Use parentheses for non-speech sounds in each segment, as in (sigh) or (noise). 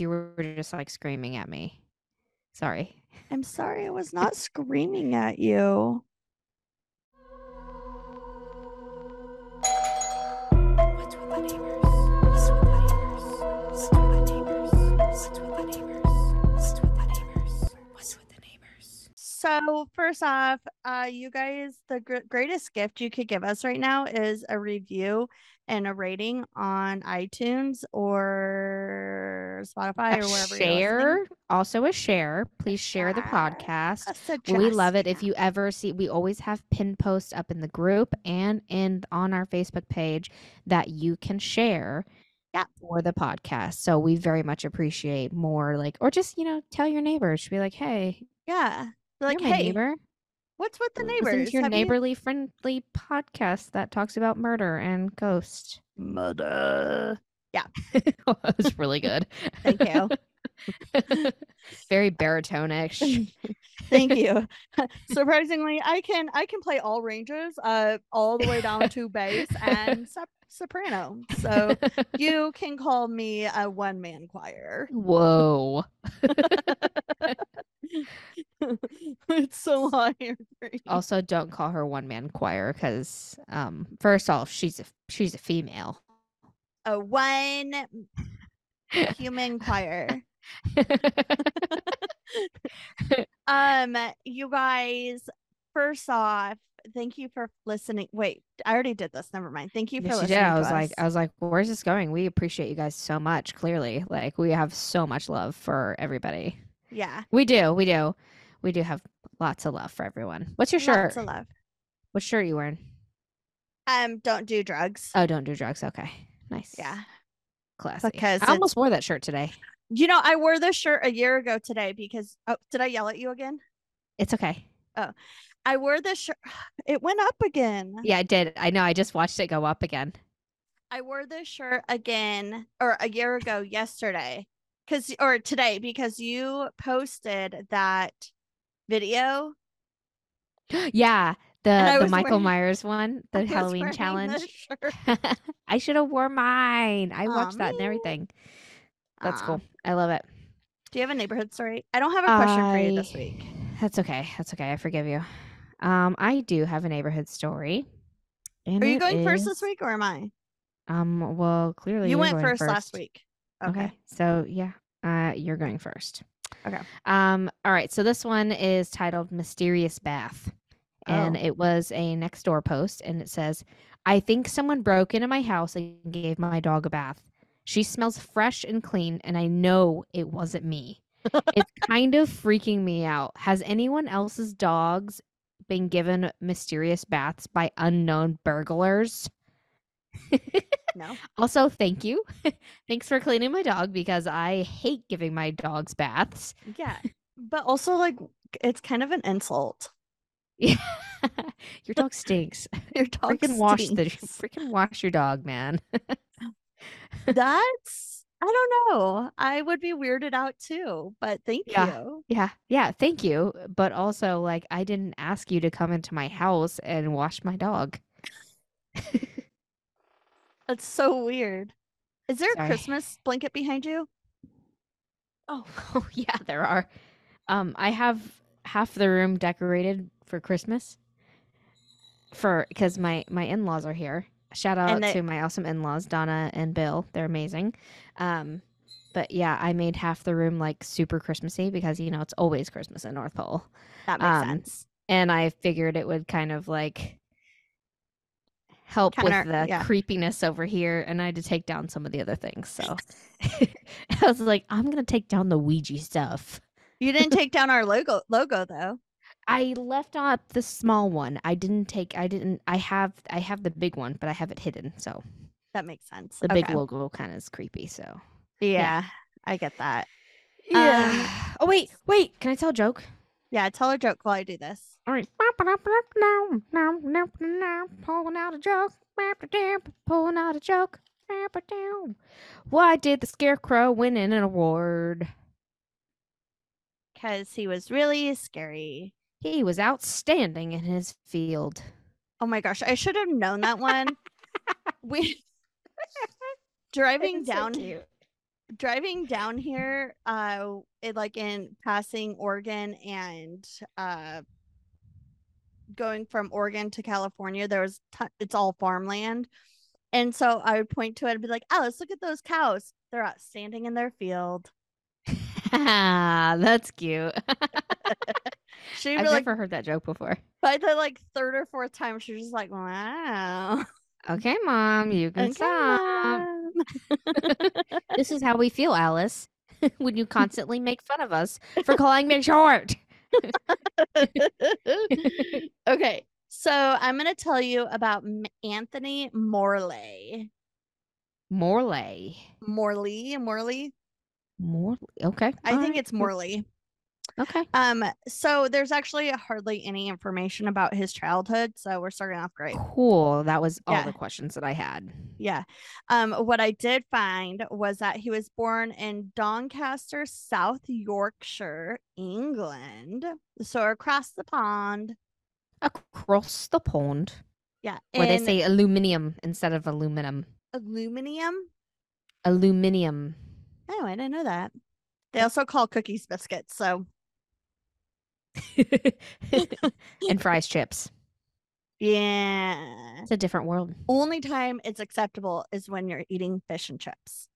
you were just like screaming at me. Sorry. I'm sorry, I was (laughs) not screaming at you. What's with the neighbors? What's with the neighbors? What's with the neighbors? What's with the neighbors? What's with the neighbors? So, first off, uh, you guys, the gr- greatest gift you could give us right now is a review and a rating on iTunes or Spotify A or wherever share, also a share. Please share the podcast. We love it. If you ever see, we always have pin posts up in the group and in on our Facebook page that you can share. Yeah. For the podcast. So we very much appreciate more like, or just, you know, tell your neighbors. Be like, hey, yeah, like, hey, neighbor. What's with the Listen neighbors? to your Have you- neighborly friendly podcast that talks about murder and ghosts. Mother. (laughs) that was really good. Thank you. (laughs) (laughs) Very baritone-ish. (laughs) Thank you. (laughs) Surprisingly, I can I can play all ranges, uh, all the way down to bass and sop- soprano. So you can call me a one man choir. Whoa. it's so high. Also, don't call her one man choir because, um, first off, she's a she's a female. A one human choir. (laughs) Um, you guys, first off, thank you for listening. Wait, I already did this. Never mind. Thank you for Yes, listening. Yeah, I was like. I was like, where's this going? We appreciate you guys so much. Clearly, like we have so much love for everybody. yeah, We do, we do, we do have lots of love for everyone. What's your shirt? lots of love. What shirt are you wearing? Um, don't do drugs. Oh, don't do drugs. Okay, nice. yeah. classy. because I almost wore that shirt today. You know, I wore this shirt a year ago today because oh, did I yell at you again? It's okay. Oh, I wore this shirt. (sighs) It went up again. Yeah, I did. I know. I just watched it go up again. I wore this shirt again or a year ago yesterday because or today because you posted that video. (gasps) yeah, the the Michael wearing- Myers one, (laughs) the Halloween challenge. (laughs) I should have wore mine. I watched that and everything. That's Aw. cool. I love it. Do you have a neighborhood story? I don't have a question for you this I- week. That's okay. That's okay. I forgive you. Um, I do have a neighborhood story. and Are you it going first this is- week or am I? Um, well, clearly You you're went going first, last week. Okay. So yeah, uh, you're going first. Okay. Um. All right. So this one is titled "Mysterious Bath," and Oh. it was a next door post, and it says, "I think someone broke into my house and gave my dog a bath. She smells fresh and clean, and I know it wasn't me. it's (laughs) kind of freaking me out. Has anyone else's dogs been given mysterious baths by unknown burglars?" No. (laughs) Also, thank you. (laughs) Thanks for cleaning my dog because I hate giving my dogs baths. Yeah. But also like it's kind of an insult. Yeah. your dog stinks. Your dog freaking wash the freaking wash your dog, man. That's I don't know. I would be weirded out too, but thank Yeah. you. yeah, yeah, thank you. But also, like, I didn't ask you to come into my house and wash my dog. (laughs) That's so weird. Is there Sorry. a Christmas blanket behind you? Oh, (laughs) oh yeah, there are. Um, I have half the room decorated for Christmas. For because my my in laws are here. Shout out to my awesome in laws, Donna and Bill. They're amazing. Um, but yeah, I made half the room like super Christmassy because you know it's always Christmas in North Pole, That makes Um, sense. and I figured it would kind of like help Counter- with the yeah. creepiness over here, and I had to take down some of the other things. So (laughs) I was like, I'm gonna take down the Ouija stuff. You didn't take down our logo logo though. I left off the small one. I didn't take. I didn't. I have. I have the big one, but I have it hidden. So That makes sense. the big logo kind of is creepy. So Yeah, I get that. yeah. Um, oh wait, wait. Can I tell a joke? Yeah, tell a joke while I do this. All right. Now, now, now, now, pulling out a joke. Pulling out a joke. Why did the scarecrow win an award? Because he was really scary. He was outstanding in his field. Oh my gosh, I should have known that one. (laughs) we (laughs) driving so down cute. driving down here, uh, it, like in passing Oregon and uh, going from Oregon to California, there was ton- it's all farmland, and so I would point to it and be like, "Alice, look at those cows! They're out standing in their field." Ah, (laughs) That's cute. She I've like never heard that joke before. by the like third or fourth time, she was just like, "Wow." Okay, mom, you can Okay, stop. (laughs) This is how we feel, Alice, (laughs) when you constantly make fun of us for (laughs) calling me short. okay, so I'm gonna tell you about M- Anthony Morley. Morley. Morley, Morley. Morley. Okay. I think alright, it's Morley. Okay. Um, so there's actually hardly any information about his childhood, so we're starting off great. Cool. That was all Yeah. the questions that I had. Yeah. Um, what I did find was that he was born in Doncaster, South Yorkshire, England. So across the pond. Across the pond, Yeah. where they say aluminium instead of aluminum. aluminium. Aluminium. Oh, I didn't know that. They also call cookies biscuits. So (laughs) and fries chips. yeah. It's a different world. Only time it's acceptable is when you're eating fish and chips.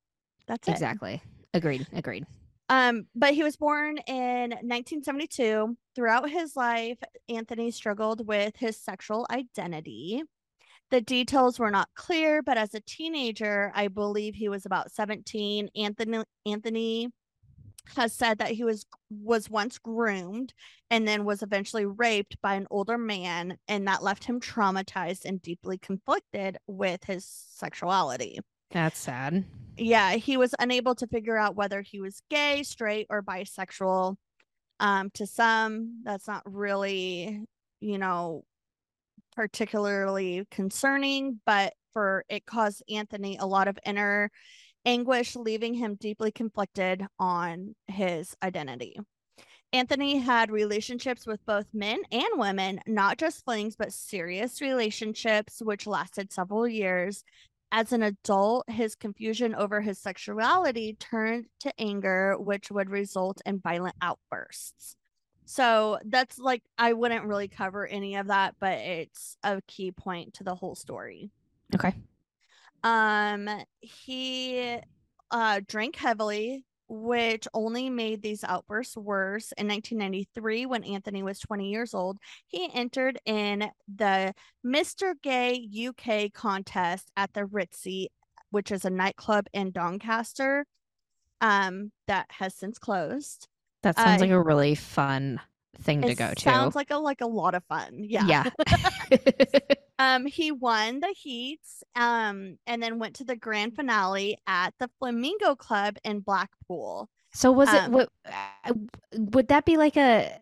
That's it. Exactly. Agreed. Agreed. Um, but he was born in 1972. Throughout his life, Anthony struggled with his sexual identity. The details were not clear, but as a teenager, I believe he was about 17. Anthony Anthony has said that he was was once groomed and then was eventually raped by an older man and that left him traumatized and deeply conflicted with his sexuality That's sad. yeah, he was unable to figure out whether he was gay, straight, or bisexual. Um, to some, that's not really, you know, particularly concerning, but for it caused Anthony a lot of inner anguish, leaving him deeply conflicted on his identity. Anthony had relationships with both men and women, not just flings, but serious relationships, which lasted several years. As an adult, his confusion over his sexuality turned to anger, which would result in violent outbursts. So that's like, I wouldn't really cover any of that, but it's a key point to the whole story. Okay. Um, he uh drank heavily, which only made these outbursts worse. In 1993, when Anthony was 20 years old, he entered in the Mr. Gay UK contest at the Ritzy, which is a nightclub in Doncaster. Um, that has since closed. That sounds Uh, like a really fun thing to go to. sounds like a like a lot of fun. Yeah. yeah. (laughs) (laughs) Um, he won the heats, um, and then went to the grand finale at the Flamingo Club in Blackpool. so was it Um, what uh, would that be like a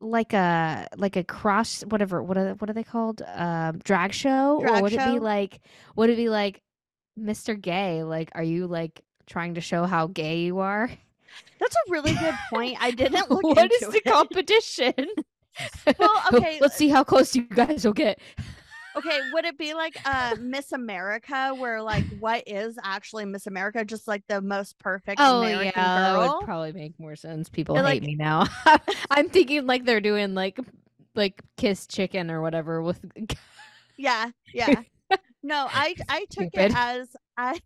like a like a cross whatever what are what are they called um drag show or Drag would it be like would it be like Mr. Gay like are you like trying to show how gay you are (laughs) That's a really good point. I didn't look What is the it. competition (laughs) Well, (laughs) okay, let's see how close you guys will get Okay, would it be like uh Miss America, where like what is actually Miss America? Just like the most perfect Oh American yeah, that girl. would probably make more sense. People They're hate like- me now. (laughs) I'm thinking like they're doing like like kiss chicken or whatever with Yeah, yeah. No, I I took Stupid. it as I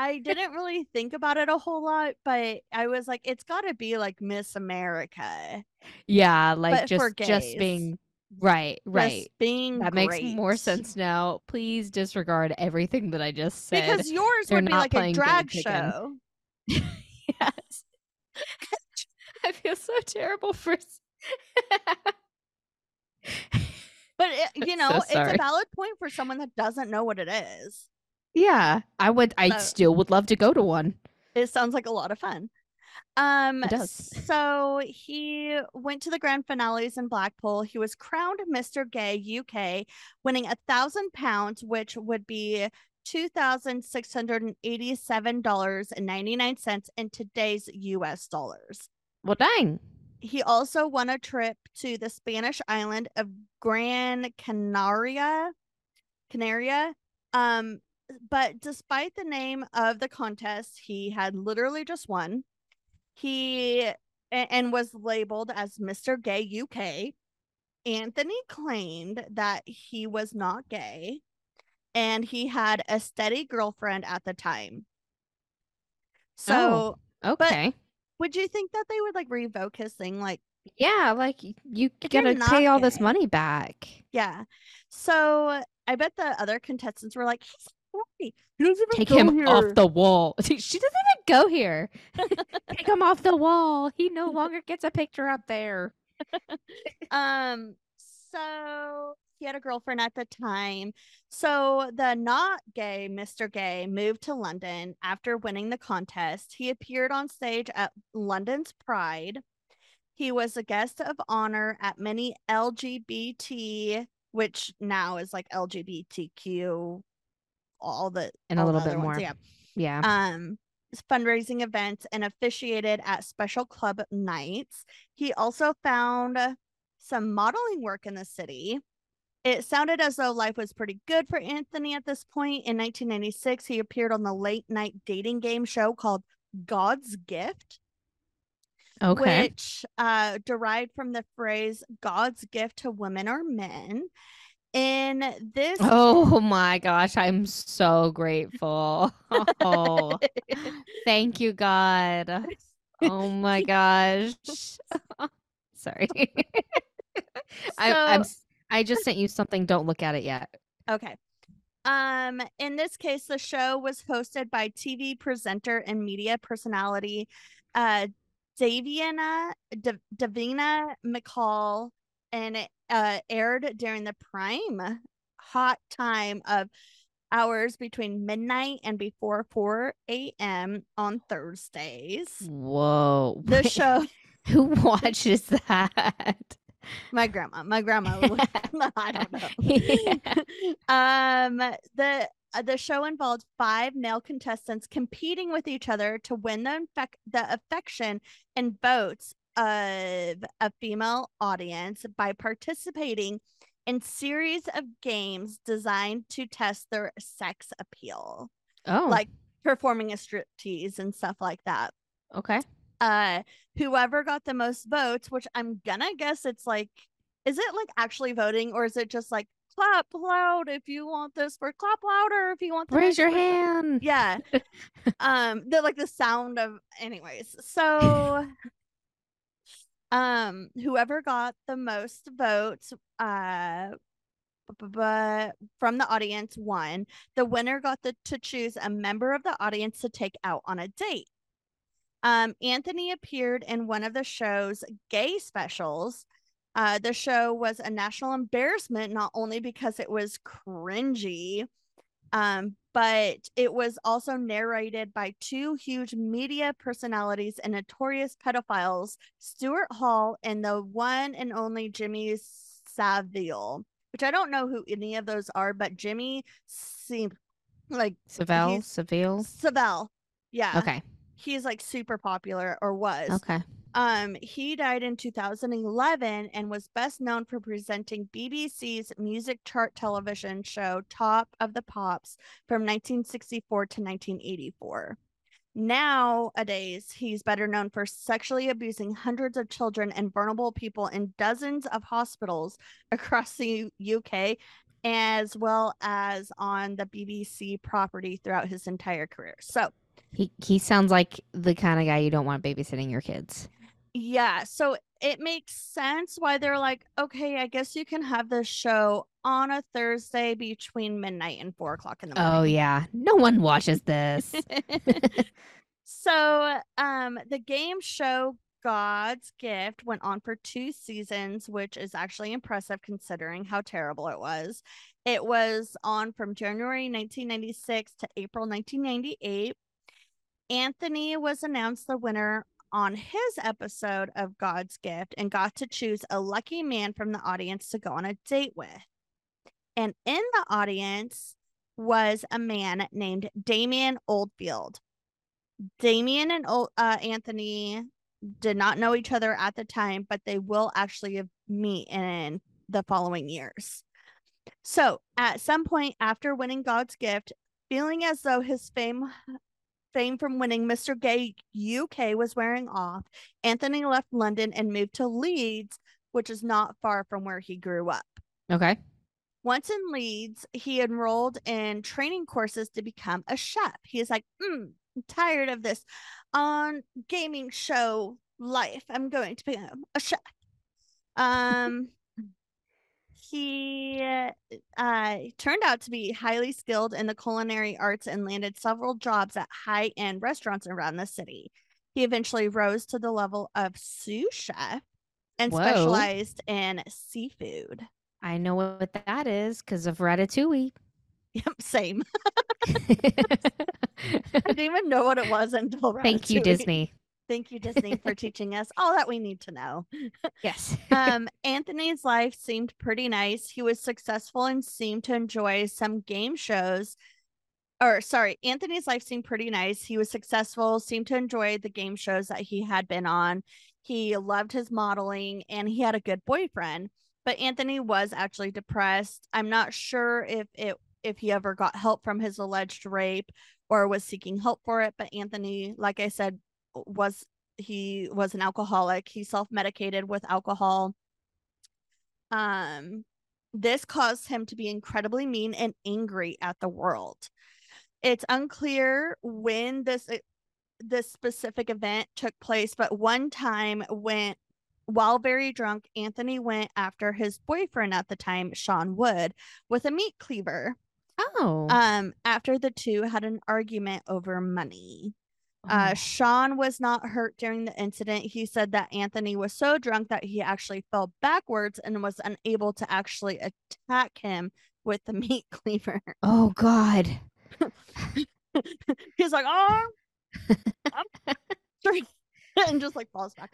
I didn't really think about it a whole lot, but I was like, it's got to be like Miss America, yeah, like But just just being right, right. Just being That makes more sense now. Please disregard everything that I just said. because yours they're would be like a drag show. (laughs) yes. (laughs) I feel so terrible for But it, (laughs) you know, so it's a valid point for someone that doesn't know what it is. Yeah, I would I So- still would love to go to one. It sounds like a lot of fun. Um, It does. So he went to the grand finales in Blackpool. He was crowned Mr. Gay UK, winning a thousand pounds, which would be two thousand six hundred and eighty-seven dollars and ninety-nine cents in today's U.S. dollars. Well dang. He also won a trip to the Spanish island of Gran Canaria, Canaria, um, but despite the name of the contest, he had literally just won. He and was labeled as Mr. Gay UK. Anthony claimed that he was not gay and he had a steady girlfriend at the time. Oh, so, Okay. would you think that they would like revoke his thing? Like, yeah, like you gotta pay all this money back. yeah. So, I bet the other contestants were like, he's He doesn't even Take him off the wall. (laughs) she doesn't even go here. (laughs) Take him off the wall. He no longer gets a picture up there. (laughs) Um, so he had a girlfriend at the time. So the not gay Mr. Gay moved to London after winning the contest. He appeared on stage at London's Pride. He was a guest of honor at many LGBT, which now is like LGBTQ, all the And a all the little bit other ones, more. yeah Yeah. um fundraising events and officiated at special club nights. He also found some modeling work in the city. It sounded as though life was pretty good for Anthony at this point. In 1996, he appeared on the late night dating game show called God's Gift, okay. which uh, derived from the phrase God's gift to women or men. In this Oh my gosh, I'm so grateful. Oh, (laughs) (laughs) thank you, God. Oh my gosh. (laughs) Sorry. I, I'm So- I just sent you something. Don't look at it yet. Okay. Um, in this case, the show was hosted by TV presenter and media personality uh Daviana Da- Davina McCall, and it uh, aired during the prime hot time of hours between midnight and before 4 a.m. on Thursdays. Whoa. (laughs) The show, Who watches that? my grandma, my grandma, (laughs) (laughs) I don't know. Yeah. um the uh, the show involved five male contestants competing with each other to win the infec- the affection and votes of a female audience by participating in series of games designed to test their sex appeal Oh, like performing a striptease and stuff like that okay. uh whoever got the most votes which i'm gonna guess it's like is it like actually voting or is it just like clap loud if you want this for clap louder if you want the Raise your person?" hand. yeah (laughs) um the like the sound of anyways so (laughs) um whoever got the most votes uh but from the audience won. The winner got the, to choose a member of the audience to take out on a date. Um anthony appeared in one of the show's gay specials. Uh the show was a national embarrassment not only because it was cringy um, but it was also narrated by two huge media personalities and notorious pedophiles, Stuart Hall and the one and only Jimmy Savile, which I don't know who any of those are, but Jimmy seemed like Seville, he's- Seville. Savelle. Yeah. Okay. He's like super popular or was. Okay. Um, he died in 2011 and was best known for presenting BBC's music chart television show Top of the Pops from 1964 to 1984. Nowadays, he's better known for sexually abusing hundreds of children and vulnerable people in dozens of hospitals (laughs) across the UK, as well as on the BBC property throughout his entire career. So, He he sounds like the kind of guy you don't want babysitting your kids. Yeah, so it makes sense why they're like, okay, I guess you can have this show on a Thursday between midnight and four o'clock in the morning. Oh yeah. No one watches this. (laughs) so um the game show God's Gift went on for two seasons, which is actually impressive considering how terrible it was. It was on from January 1996 to April 1998. Anthony was announced the winner on his episode of God's Gift and got to choose a lucky man from the audience to go on a date with. And in the audience was a man named Damien Oldfield. Damien and uh, Anthony did not know each other at the time, but they will actually meet in the following years. So, at some point after winning God's gift, feeling as though his fame fame from winning Mr. Gay UK was wearing off, Anthony left London and moved to Leeds, which is not far from where he grew up. Okay. Once in Leeds, he enrolled in training courses to become a chef. He's like, mm, I'm tired of this on gaming show life. I'm going to become a chef. (laughs) Um, he uh, turned out to be highly skilled in the culinary arts and landed several jobs at high end restaurants around the city. He eventually rose to the level of sous chef and Whoa. specialized in seafood. I know what that is because of Ratatouille. Yep, same. (laughs) (laughs) I didn't even know what it was until Thank you, Disney. Thank you, Disney, for (laughs) teaching us all that we need to know. (laughs) Yes. Um, (laughs) Anthony's life seemed pretty nice. He was successful and seemed to enjoy some game shows. Or sorry, Anthony's life seemed pretty nice. He was successful, seemed to enjoy the game shows that he had been on. He loved his modeling and he had a good boyfriend. But Anthony was actually depressed. I'm not sure if it if he ever got help from his alleged rape or was seeking help for it. But Anthony, like I said, was he was an alcoholic. He self-medicated with alcohol. Um this caused him to be incredibly mean and angry at the world. It's unclear when this uh, this specific event took place, but one time when while very drunk, Anthony went after his boyfriend at the time, Sean Wood, with a meat cleaver. Oh. Um, after the two had an argument over money. Uh, Oh. Sean was not hurt during the incident. He said that Anthony was so drunk that he actually fell backwards and was unable to actually attack him with the (laughs) meat cleaver. oh God. (laughs) He's like, oh, I'm (laughs) sorry," and just like falls back.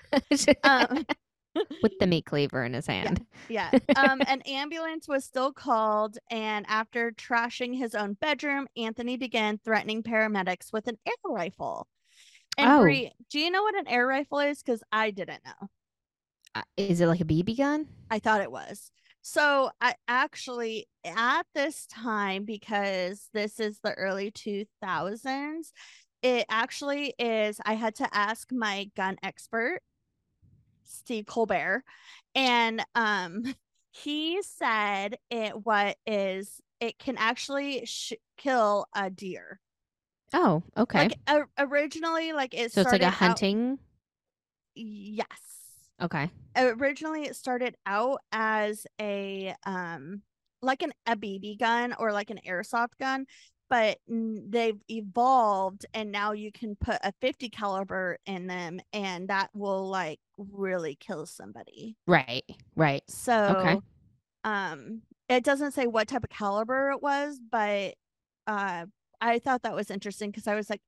Um, With the (laughs) meat cleaver in his hand. yeah. Um, an (laughs) ambulance was still called, and after trashing his own bedroom, Anthony began threatening paramedics with an air rifle. And Oh. Bree, do you know what an air rifle is? Because I didn't know. Uh, Is it like a BB gun? I thought it was. So I actually at this time because this is the early 2000s, it actually is I had to ask my gun expert Steve Colbert and um he said it what is it can actually sh- kill a deer. Oh, okay. Like originally like it so it's like a out- hunting. yes Okay. originally it started out as a um like an a BB gun or like an airsoft gun but they've evolved and now you can put a 50 caliber in them and that will like really kill somebody Right. Right. so okay. um it doesn't say what type of caliber it was but uh i thought that was interesting because i was like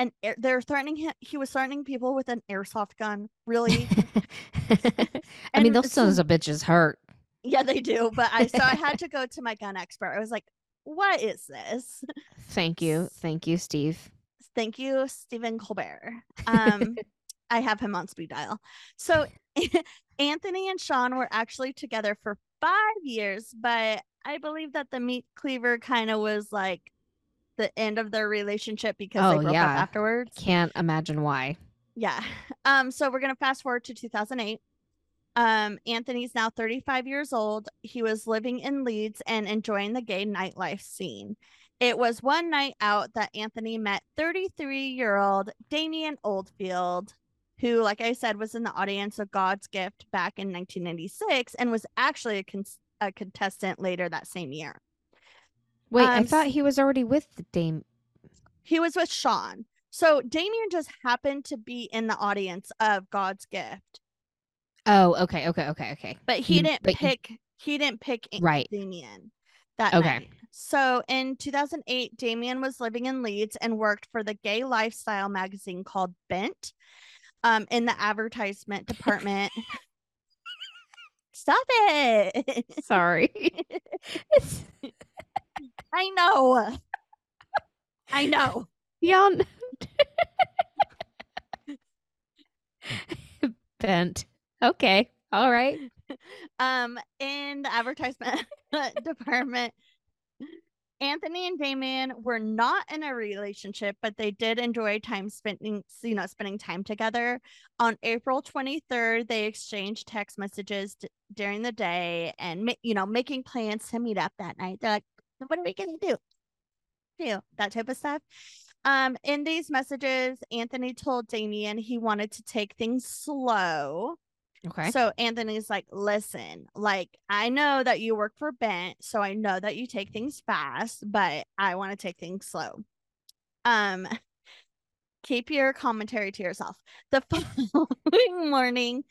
and they're threatening him he was threatening people with an airsoft gun really (laughs) I mean, those so- sons of bitches hurt. Yeah, they do. But I so I had to go to my gun expert. I was like, what is this? Thank you. Thank you, Steve. Thank you, Stephen Colbert. (laughs) Um, I have him on speed dial. So (laughs) Anthony and Sean were actually together for five years, but I believe that the meat cleaver kind of was like the end of their relationship because Oh, they broke yeah. up afterwards. Can't imagine why. Yeah. (laughs) Um, so we're gonna fast forward to 2008. Um, Anthony's now 35 years old. He was living in Leeds and enjoying the gay nightlife scene. It was one night out that Anthony met 33 year old Damien Oldfield, who, like I said, was in the audience of God's Gift back in 1996 and was actually a, cons- a contestant later that same year. Wait, I Um, thought he was already with the Dame. He was with Sean. So Damien just happened to be in the audience of God's Gift. Oh, okay, okay, okay, okay. but he You- didn't but you- pick he didn't pick Right. Damien that Okay. night. So in 2008, Damien was living in Leeds and worked for the gay lifestyle magazine called Bent um, in the advertisement department. (laughs) Stop it. Sorry. (laughs) I know. I know. Y'all (laughs) bent. Okay. All right. (laughs) Um, in the advertisement (laughs) department, Anthony and Damien were not in a relationship, but they did enjoy time spending, you know, spending time together. On April 23rd, they exchanged text messages d- during the day and, you know, making plans to meet up that night. They're like, what are we going to do? Do that type of stuff. Um, in these messages, Anthony told Damien he wanted to take things slow. Okay. So Anthony's like, listen, like I know that you work for Bent, so I know that you take things fast, but I want to take things slow. Um, (laughs) keep your commentary to yourself. The (laughs) following morning,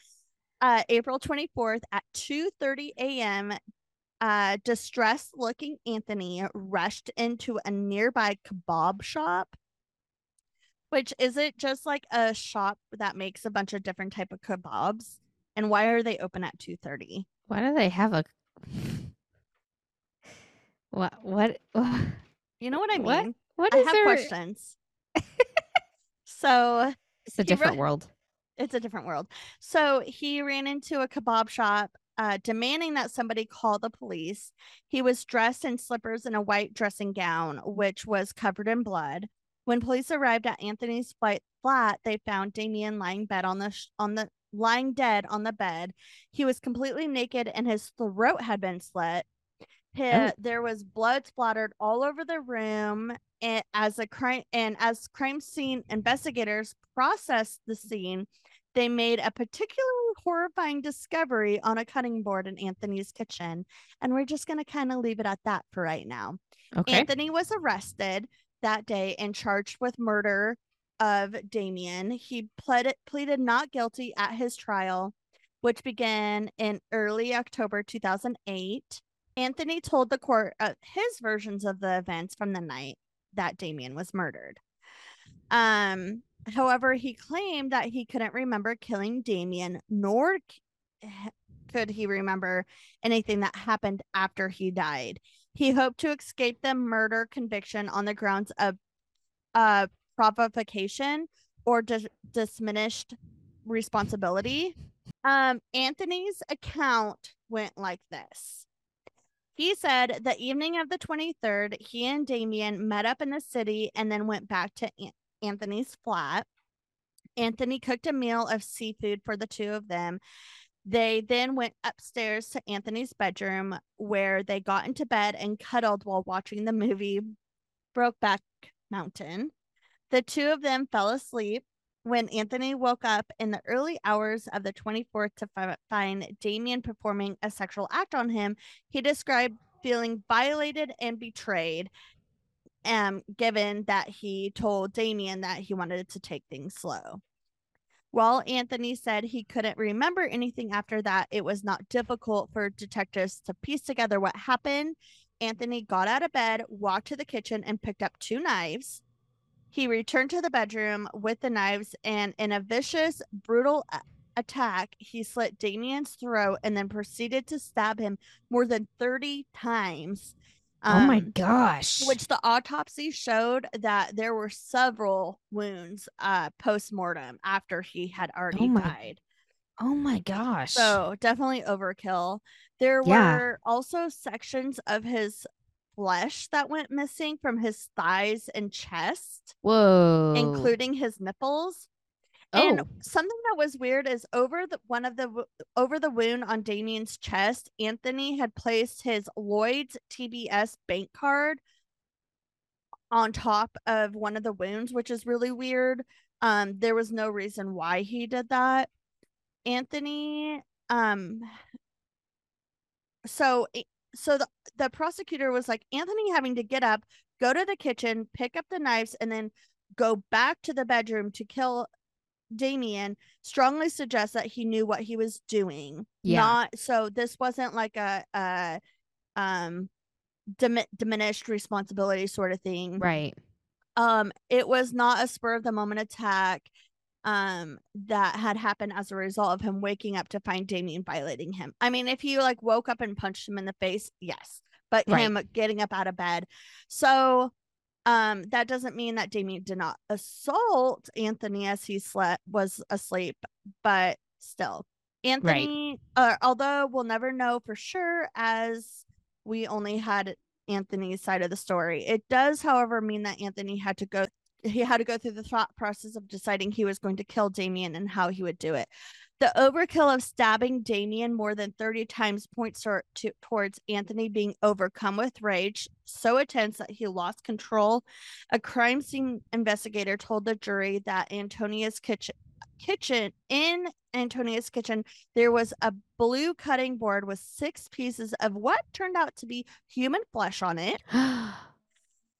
uh, April 24th at 2:30 a.m., uh, distressed looking Anthony rushed into a nearby kebab shop. Which is it just like a shop that makes a bunch of different type of kebabs? And why are they open at 2:30? Why do they have a what what (laughs) You know what I What? mean? what I have there? questions. (laughs) so It's a different world. it's a different world. So he ran into a kebab shop, uh, demanding that somebody call the police. He was dressed in slippers and a white dressing gown, which was covered in blood. When police arrived at Anthony's flat, they found Damien lying bed on the sh- on the lying dead on the bed. He was completely naked and his throat had been slit. Hi- Oh. There was blood splattered all over the room. And as a crime and as crime scene investigators processed the scene, they made a particularly horrifying discovery on a cutting board in Anthony's kitchen. And we're just going to kind of leave it at that for right now. Okay. Anthony was arrested that day and charged with murder of Damien. He pleaded pleaded not guilty at his trial, which began in early October 2008. Anthony told the court his versions of the events from the night that Damien was murdered. Um, however, he claimed that he couldn't remember killing Damien, nor could he remember anything that happened after he died. He hoped to escape the murder conviction on the grounds of uh, provocation or dis- diminished responsibility. Um, Anthony's account went like this. He said the evening of the 23rd, he and Damien met up in the city and then went back to An- Anthony's flat. Anthony cooked a meal of seafood for the two of them. They then went upstairs to Anthony's bedroom where they got into bed and cuddled while watching the movie Brokeback Mountain. The two of them fell asleep when Anthony woke up in the early hours of the 24th to fi- find Damien performing a sexual act on him. He described feeling violated and betrayed, um, given that he told Damien that he wanted to take things slow. While Anthony said he couldn't remember anything after that, it was not difficult for detectives to piece together what happened. Anthony got out of bed, walked to the kitchen, and picked up two knives. He returned to the bedroom with the knives, and in a vicious, brutal attack, he slit Damien's throat and then proceeded to stab him more than 30 times. oh my Um, gosh. which the autopsy showed that there were several wounds uh post-mortem after he had already my died oh my gosh. so definitely overkill there Yeah. were also sections of his flesh that went missing from his thighs and chest Whoa. including his nipples oh. and something that was weird is over the one of the over the wound on Damien's chest, Anthony had placed his Lloyd's TBS bank card on top of one of the wounds, which is really weird. Um, there was no reason why he did that. Anthony, um, so i- so the the prosecutor was like Anthony having to get up, go to the kitchen, pick up the knives, and then go back to the bedroom to kill Damien strongly suggests that he knew what he was doing. Yeah. Not so this wasn't like a a um dimi- diminished responsibility sort of thing. right. Um it was not a spur of the moment attack um that had happened as a result of him waking up to find Damien violating him. I mean if he like woke up and punched him in the face, yes. But Right. him getting up out of bed. So um that doesn't mean that Damien did not assault Anthony as he slept was asleep, but still. Anthony uh, although we'll never know for sure as we only had Anthony's side of the story. It does, however, mean that Anthony had to go he had to go through the thought process of deciding he was going to kill Damien and how he would do it. The overkill of stabbing Damien more than 30 times points to, towards Anthony being overcome with rage, so intense that he lost control. A crime scene investigator told the jury that Antonia's kitchen kitchen in Antonia's kitchen there was a blue cutting board with six pieces of what turned out to be human flesh on it. (gasps) (gasps) (gasps)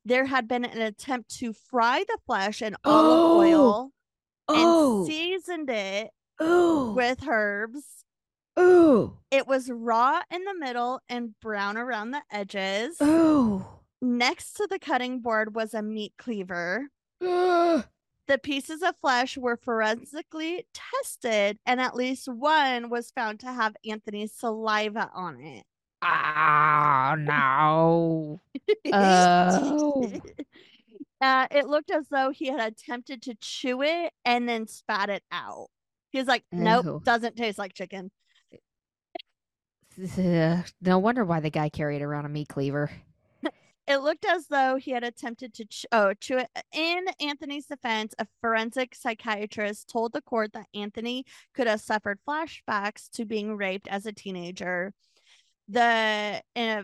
There had been an attempt to fry the flesh in olive Oh. oil oh, and seasoned it oh, with herbs. oh, It was raw in the middle and brown around the edges. oh. Next to the cutting board was a meat cleaver. Ugh. (gasps) The pieces of flesh were forensically tested, and at least one was found to have Anthony's saliva on it. Ah, no. (laughs) Oh. (laughs) uh, it looked as though he had attempted to chew it and then spat it out. He was like, nope, Ew. doesn't taste like chicken. Ugh, No wonder why the guy carried around a meat cleaver. (laughs) It looked as though he had attempted to ch- oh chew it. In Anthony's defense, a forensic psychiatrist told the court that Anthony could have suffered flashbacks to being raped as a teenager. The uh,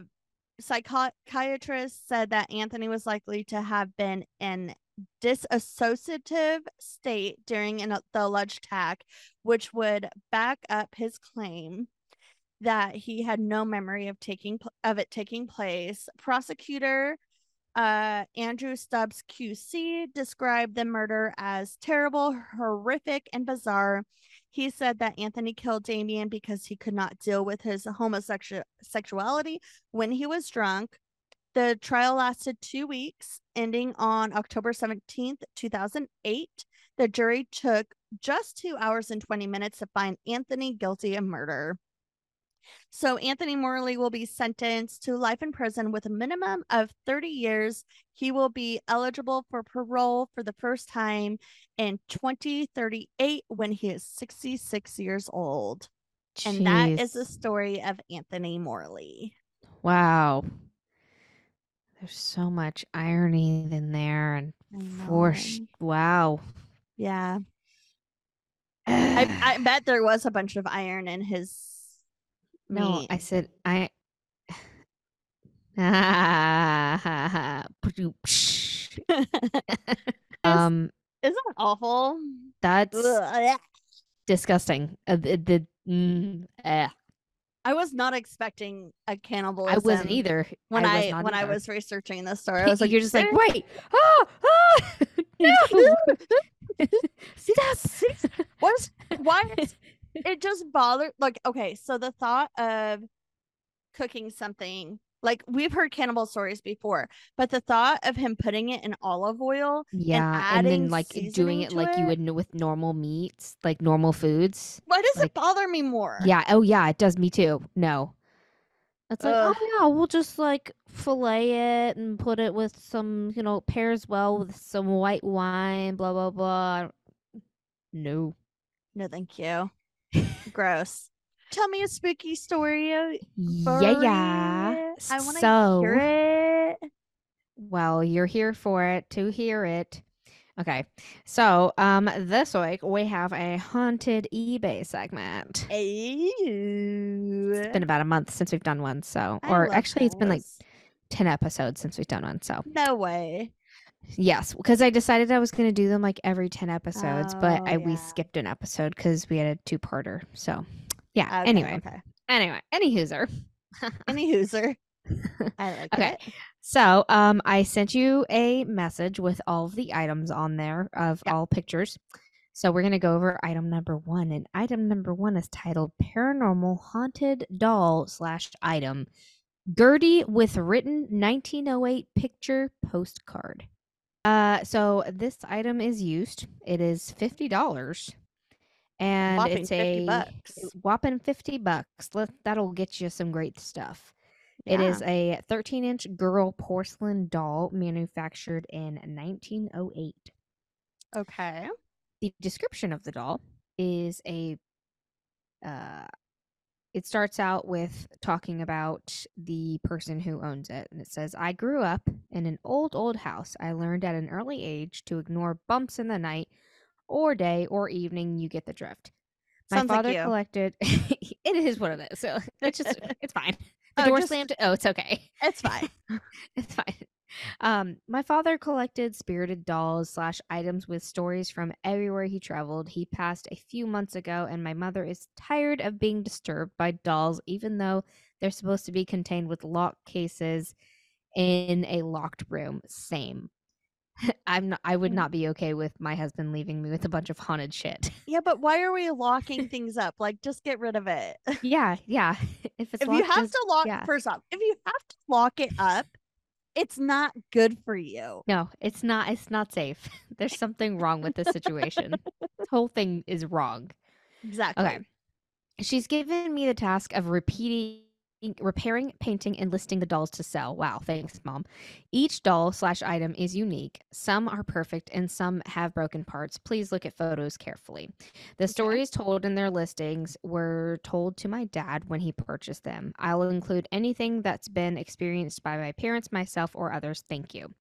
psychiatrist said that Anthony was likely to have been in disassociative state during an, the alleged attack, which would back up his claim that he had no memory of taking of it taking place. Prosecutor uh, Andrew Stubbs QC described the murder as terrible, horrific, and bizarre. He said that Anthony killed Damien because he could not deal with his homosexual sexuality when he was drunk. The trial lasted two weeks, ending on October 17th, 2008. The jury took just two hours and 20 minutes to find Anthony guilty of murder. So Anthony Morley will be sentenced to life in prison with a minimum of 30 years. He will be eligible for parole for the first time in 2038 when he is 66 years old. And that is the story of Anthony Morley. Wow. There's so much irony in there and I for know. sh- wow. Yeah. I, I (sighs) bet there was a bunch of iron in his no, meat. I said I (laughs) (laughs) um awful? that's disgusting. Uh, the, the mm, eh. I was not expecting a cannibalism. I wasn't either. when I I, when I was researching this story. I was like, you're just like, wait, ah, ah, (laughs) no. (laughs) Stop. What? Why? (laughs) It just bothered. Like, okay, so the thought of cooking something like we've heard cannibal stories before, but the thought of him putting it in olive oil. yeah, and then like doing it like you would with normal meats, like normal foods. Why does Like- it bother me more? Yeah. Oh, yeah. It does me too. No. It's like, Ugh. oh yeah, we'll just like fillet it and put it with some, you know, pairs well with some white wine, blah blah blah. No. No, thank you. (laughs) Gross. Tell me a spooky story. Yeah, yeah. I want to so, hear it. well, you're here for it to hear it. Okay. So, um, this week we have a haunted eBay segment. Ew. It's been about a month since we've done one, so, I or actually, it's been like 10 episodes since we've done one, so. no way. Yes, because I decided I was going to do them like every 10 episodes, but Oh, I we skipped an episode because we had a two parter. So, yeah. Okay, anyway, okay. anyway, any hooser. (laughs) Any hooser. I like Okay. it. So, um, I sent you a message with all of the items on there of Yeah. all pictures. So, we're going to go over item number one. And item number one is titled Paranormal Haunted Doll slash item Gertie with written 1908 picture postcard. Uh, so this item is used. It is fifty dollars, and it's 50 a bucks. whopping fifty bucks. Let, that'll get you some great stuff. It is a 13 inch girl porcelain doll manufactured in 1908. Okay. The description of the doll is a uh, it starts out with talking about the person who owns it. And it says, I grew up in an old, old house. I learned at an early age to ignore bumps in the night or day or evening. You get the drift. My Sounds like father you. collected. (laughs) it is what it is. So (laughs) it's just, it's fine. The Oh, door just- slammed. Oh, it's okay. It's fine. (laughs) It's fine. Um, my father collected spirited dolls slash items with stories from everywhere he traveled. He passed a few months ago, and my mother is tired of being disturbed by dolls, even though they're supposed to be contained with lock cases in a locked room. Same. (laughs) I'm not. I would Mm. not be okay with my husband leaving me with a bunch of haunted shit. Yeah, but why are we locking (laughs) things up? Like, just get rid of it. yeah, yeah. (laughs) If it's if you have to lock, yeah. first off, if you have to lock it up, it's not good for you. No, it's not. It's not safe. There's something wrong with this situation. this whole thing is wrong. Exactly. Okay. She's given me the task of repeating, repairing, painting, and listing the dolls to sell. Wow, thanks, mom. Each doll slash item is unique. Some are perfect and some have broken parts. Please look at photos carefully. The stories told in their listings were told to my dad when he purchased them. I'll include anything that's been experienced by my parents, myself, or others. Thank you.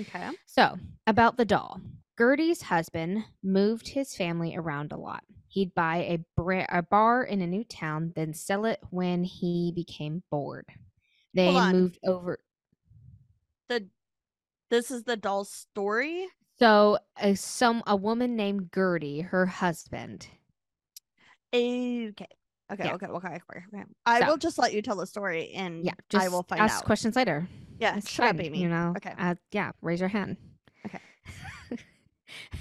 Okay. So, about the doll. Gertie's husband moved his family around a lot. He'd buy a, bra- a bar in a new town, then sell it when he became bored. They moved over. The this is the doll story. So, uh, some a woman named Gertie, her husband. Okay. Okay, Yeah. okay, okay, okay, okay. I So- will just let you tell the story and Yeah, I will find ask out. questions later. Yeah, It's shut up, Amy. You know. Okay. Uh, yeah, raise your hand. Okay.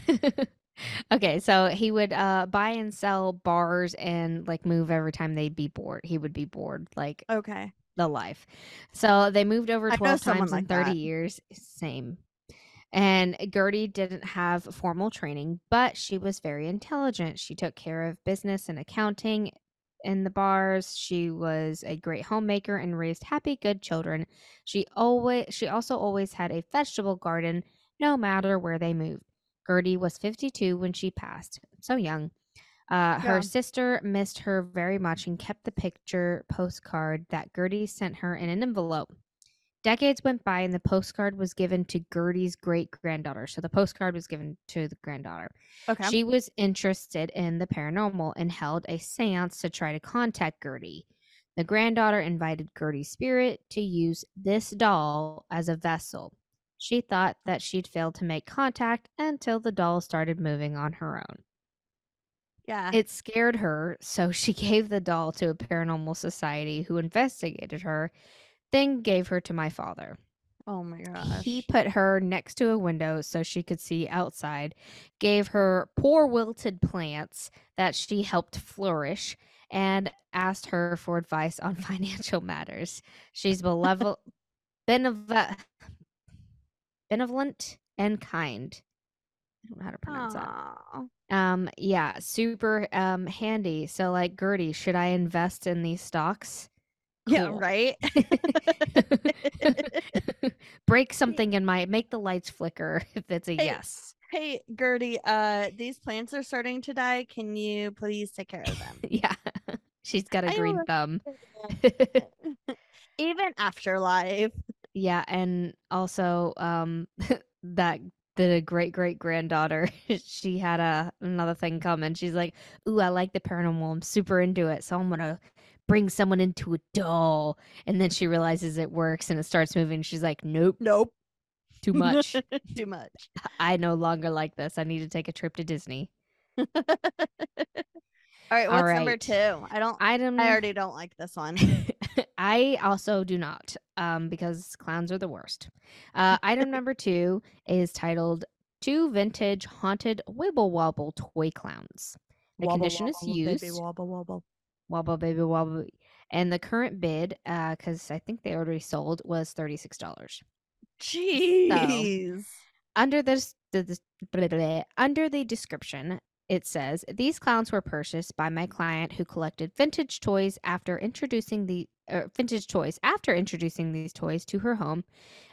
(laughs) okay, so he would uh buy and sell bars and like move every time they'd be bored. He would be bored, like Okay. the life. So they moved over I know 12 someone times in like 30 that. years. Same. And Gertie didn't have formal training, but she was very intelligent. She took care of business and accounting in the bars. She was a great homemaker and raised happy, good children. She always she also always had a vegetable garden no matter where they moved. Gertie was 52 when she passed. So young. Uh, Yeah. Her sister missed her very much and kept the picture postcard that Gertie sent her in an envelope. Decades went by and the postcard was given to Gertie's great granddaughter. So the postcard was given to the granddaughter. Okay. She was interested in the paranormal and held a seance to try to contact Gertie. The granddaughter invited Gertie's spirit to use this doll as a vessel. She thought that she'd failed to make contact until the doll started moving on her own. yeah. It scared her, so she (laughs) gave the doll to a paranormal society who investigated her, then gave her to my father. oh my gosh. He put her next to a window so she could see outside, gave her poor wilted plants that she helped flourish, and asked her for advice on (laughs) financial matters. She's (laughs) benevolent, benevo- benevolent and kind. I don't know how to pronounce that. Um, yeah, super um handy. So like Gertie, should I invest in these stocks? Yeah, right. (laughs) Break something in my make the lights flicker (laughs) if it's a Hey, yes. hey, Gertie, uh, these plants are starting to die. Can you please take care of them? (laughs) Yeah. She's got a I green thumb. Even afterlife. Yeah, and also um (laughs) that the great great granddaughter, (laughs) she had a another thing coming. She's like, "Ooh, I like the paranormal. I'm super into it. So I'm gonna bring someone into a doll." And then she realizes it works and it starts moving. She's like, "Nope, Nope. too much. (laughs) Too much. I no longer like this. I need to take a trip to Disney." All right, what's All number two? I don't. Item. I already don't like this one. (laughs) (laughs) I also do not, um, because clowns are the worst. Uh, item (laughs) number two is titled Two Vintage Haunted Wibble Wobble Toy Clowns. The Wobble, condition is used. Baby, wobble, wobble. Wobble baby wobble. And the current bid, because I think they already sold, was $36. Jeez. Under this, the, this- blah, blah, blah, under the description, it says these clowns were purchased by my client who collected vintage toys after introducing the uh, vintage toys after introducing these toys to her home.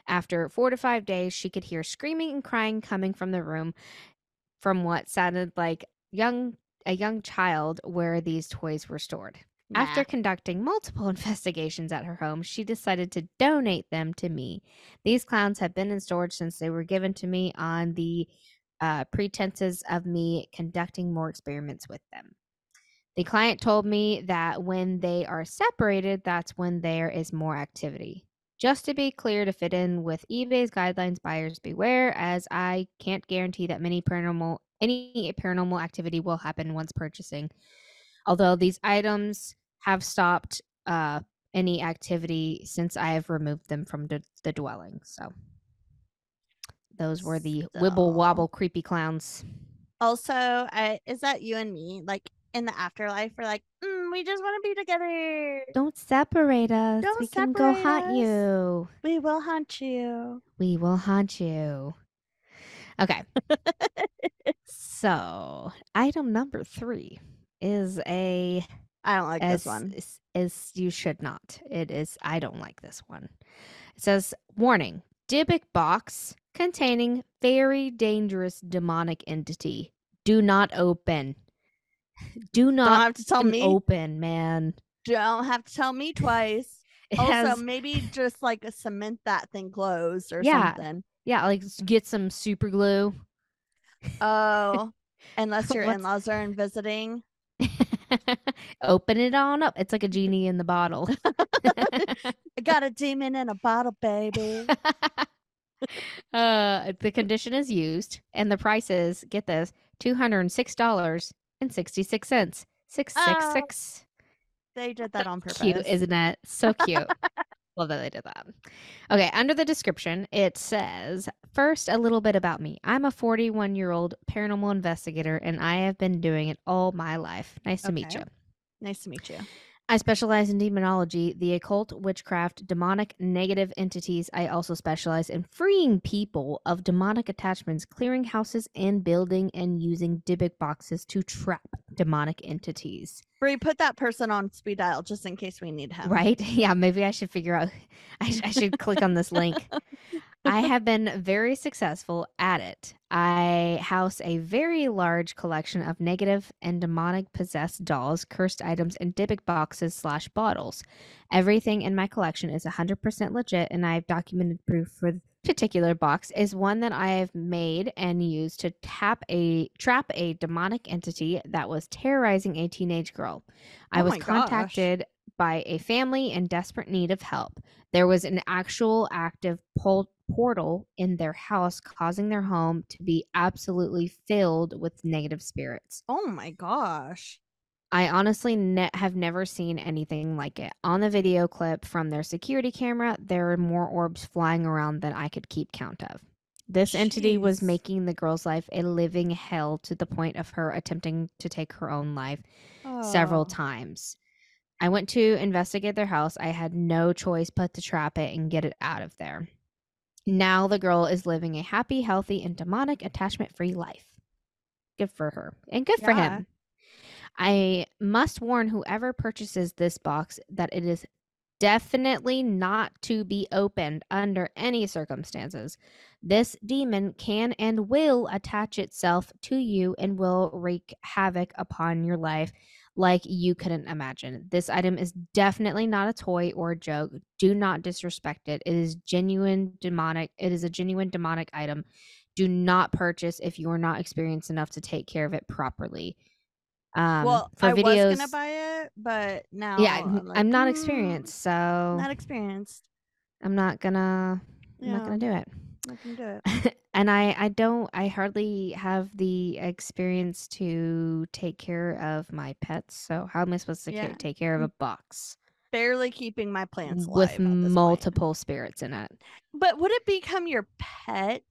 After four to five days, she could hear screaming and crying coming from the room, from what sounded like young a young child where these toys were stored. After conducting multiple (laughs) investigations at her home, she decided to donate them to me. These clowns have been in storage since they were given to me on the uh, pretenses of me conducting more experiments with them. The client told me that when they are separated, that's when there is more activity. Just to be clear, to fit in with eBay's guidelines, buyers beware, as I can't guarantee that many paranormal any paranormal activity will happen once purchasing. Although these items have stopped uh, any activity since I have removed them from the, the dwelling. So those were the wibble wobble creepy clowns. Also, I, is that you and me? Like in the afterlife, we're like, mm, we just want to be together. Don't separate us. Don't we can go separate us. you. We will hunt you. We will haunt you. Okay. (laughs) so, item number three is a I don't like as this one. is- as you should not. It is. I don't like this one. It says, "Warning: Dybbuk box containing very dangerous demonic entity. Do not open. Do Don't not have to tell me. open, man. Don't have to tell me twice. (laughs) Also, has, maybe just like a cement that thing closed or Yeah. something. yeah, like get some super glue." Oh, (laughs) unless your in-laws are in visiting. (laughs) Open it on up. It's like a genie in the bottle. I got a demon in a bottle, baby. Uh, the condition is used, and the price is get this two hundred and six dollars and sixty six cents. Six six Oh, six. They did that on purpose. Cute, isn't it? So cute. Love that they did that. Okay, under the description, it says first a little bit about me. I'm a 41 year old paranormal investigator, and I have been doing it all my life. Nice to meet you. Nice to meet you. I specialize in demonology, the occult, witchcraft, demonic, negative entities. I also specialize in freeing people of demonic attachments, clearing houses and building, and using Dybbuk boxes to trap demonic entities. Bri, put that person on speed dial just in case we need him. Right? (laughs) Yeah, maybe I should figure out. (laughs) I, sh- I should click on this link. (laughs) I have been very successful at it. I house a very large collection of negative and demonic possessed dolls, cursed items, and Dybbuk boxes slash bottles. Everything in my collection is 100% legit, and I have documented proof for the particular box is one that I have made and used to tap a trap a demonic entity that was terrorizing a teenage girl. I Oh was contacted gosh. By a family in desperate need of help. There was an actual active pol- portal in their house, causing their home to be absolutely filled with negative spirits. Oh my gosh. I honestly ne- have never seen anything like it. On the video clip from their security camera, there are more orbs flying around than I could keep count of. This entity was making the girl's life a living hell to the point of her attempting to take her own life several Oh. times. I went to investigate their house. I had no choice but to trap it and get it out of there. Now the girl is living a happy, healthy, and demonic attachment free life. Good for her. And good for Yeah. him. I must warn whoever purchases this box that it is definitely not to be opened under any circumstances. This demon can and will attach itself to you and will wreak havoc upon your life like you couldn't imagine. This item is definitely not a toy or a joke. Do not disrespect it. It is genuine demonic. It is a genuine demonic item. Do not purchase if you are not experienced enough to take care of it properly. Um, well, for I videos, was gonna buy it, but now yeah, I'm, like, I'm not "Mm, experienced, so Not experienced. I'm not gonna. I'm not gonna do it. Not gonna do it. (laughs) and I, I don't. I hardly have the experience to take care of my pets. So how am I supposed to ca- take care of a box Barely keeping my plants alive with this point. multiple spirits in it? But would it become your pet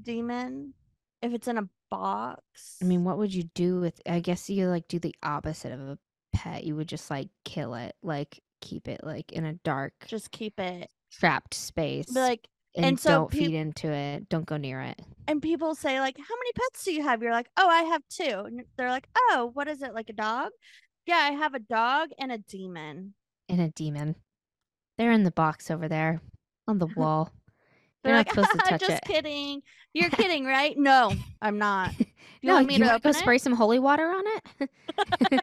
demon if it's in a box? I mean, what would you do with? I guess you like do the opposite of a pet. You would just like kill it, like keep it like in a dark, just keep it. trapped space, like, and, and so don't peop- feed into it. Don't go near it. and people say like, "How many pets do you have?" You're like, "Oh, I have two. And they're like, "Oh, what is it? Like a dog?" Yeah, I have a dog and a demon. And a demon. They're in the box over there on the (laughs) wall. They're You're like, not supposed to (laughs) touch it. "Just it. kidding. You're (laughs) kidding, right? No, I'm not. You no, want me you to want to spray some holy water on it?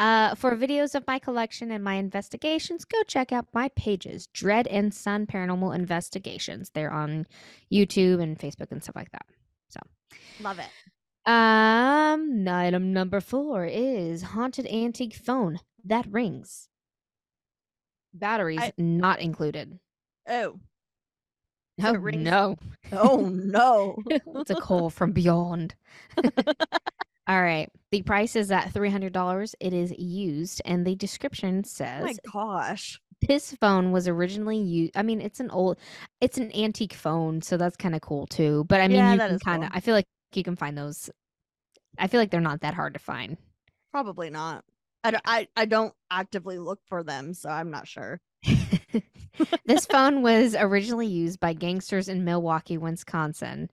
Uh, for videos of my collection and my investigations, go check out my pages, Dread and Sun Paranormal Investigations. They're on YouTube and Facebook and stuff like that. So, love it. Um, item number four is haunted antique phone that rings. Batteries I- not included. Oh. So Oh no, Oh no. (laughs) it's a call from beyond. (laughs) (laughs) All right, the price is at three hundred dollars. It is used, and the description Oh says my gosh. this phone was originally used. I mean, it's an old, it's an antique phone, so that's kind of cool too. But I mean, Yeah, you can kind of. cool. I feel like you can find those. I feel like they're not that hard to find. Probably not. I I I don't actively look for them, so I'm not sure. (laughs) this phone was originally used by gangsters in Milwaukee, Wisconsin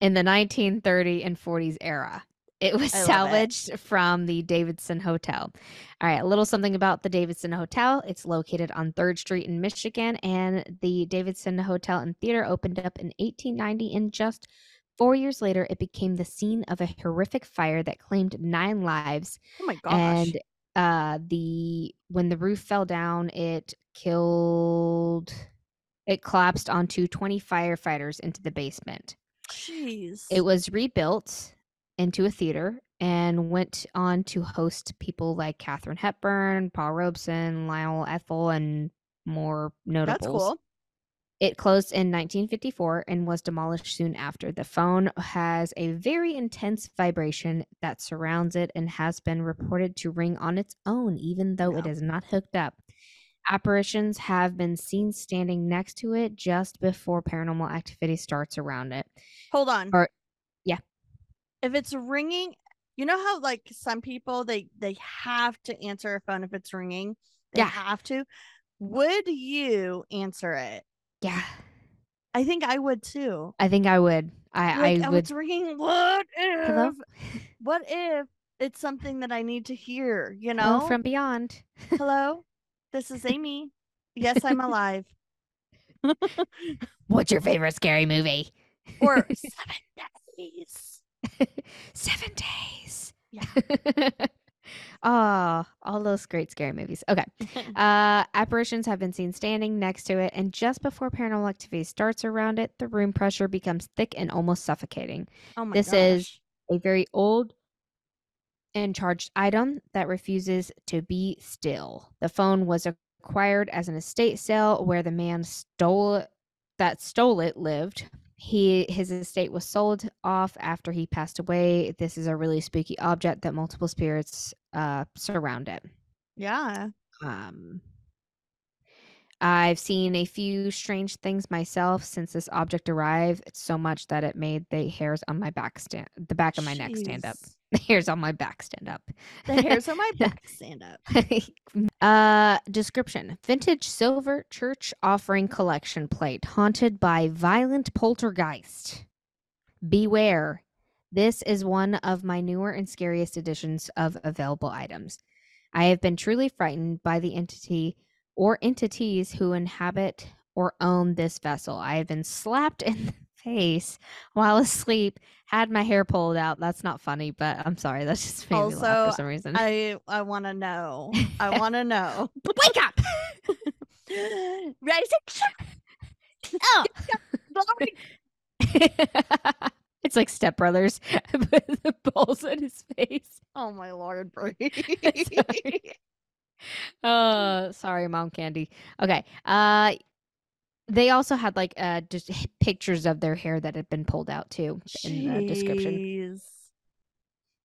in the 1930 and 40s era. It was love it. salvaged from the Davidson Hotel. All right, a little something about the Davidson Hotel. It's located on 3rd Street in Michigan, and the Davidson Hotel and Theater opened up in 1890. And just four years later, it became the scene of a horrific fire that claimed nine lives Oh my gosh. and uh the when the roof fell down it killed it collapsed onto 20 firefighters into the basement Jeez. it was rebuilt into a theater and went on to host people like Katharine Hepburn, Paul Robeson, Lionel Ethel, and more notables. That's cool. It closed in 1954 and was demolished soon after. The phone has a very intense vibration that surrounds it and has been reported to ring on its own, even though it Yeah. is not hooked up. Apparitions have been seen standing next to it just before paranormal activity starts around it. Hold on. Or-. If it's ringing, you know how like some people they they have to answer a phone if it's ringing. They Yeah. have to. Would you answer it? Yeah, I think I would too. I think I would. I, Like, I oh, would. it's ringing. What if? Hello? What if it's something that I need to hear? You Hello know. from beyond. Hello, this is Amy. Yes, I'm alive. (laughs) What's your favorite scary movie? or (laughs) seven days. (laughs) Seven days. Yeah. (laughs) oh, all those great scary movies. Okay. (laughs) Uh, apparitions have been seen standing next to it, and just before paranormal activity starts around it, the room pressure becomes thick and almost suffocating. Oh my This is- A very old and charged item that refuses to be still. The phone was acquired as an estate sale where the man stole that stole it lived. He his estate was sold off after he passed away. This is a really spooky object that multiple spirits uh surround it. Yeah. Um, I've seen a few strange things myself since this object arrived. It's so much that it made the hairs on my back stand, the back of my neck stand up. (laughs) The hairs on my back stand up. The hairs on my back (laughs) stand up. (laughs) uh, description: Vintage silver church offering collection plate haunted by violent poltergeist. Beware. This is one of my newer and scariest editions of available items. I have been truly frightened by the entity or entities who inhabit or own this vessel. I have been slapped (laughs) in the face while asleep, had my hair pulled out. That's not funny, but I'm sorry. That just made me laugh Also, for some reason. I I want to know. I (laughs) want to know. Wake up! (laughs) Rising oh. it's like Step Brothers with the balls on his face. Oh my lord, Bri. Oh, (laughs) sorry, mom candy. Okay. Uh they also had like uh just pictures of their hair that had been pulled out too in the description.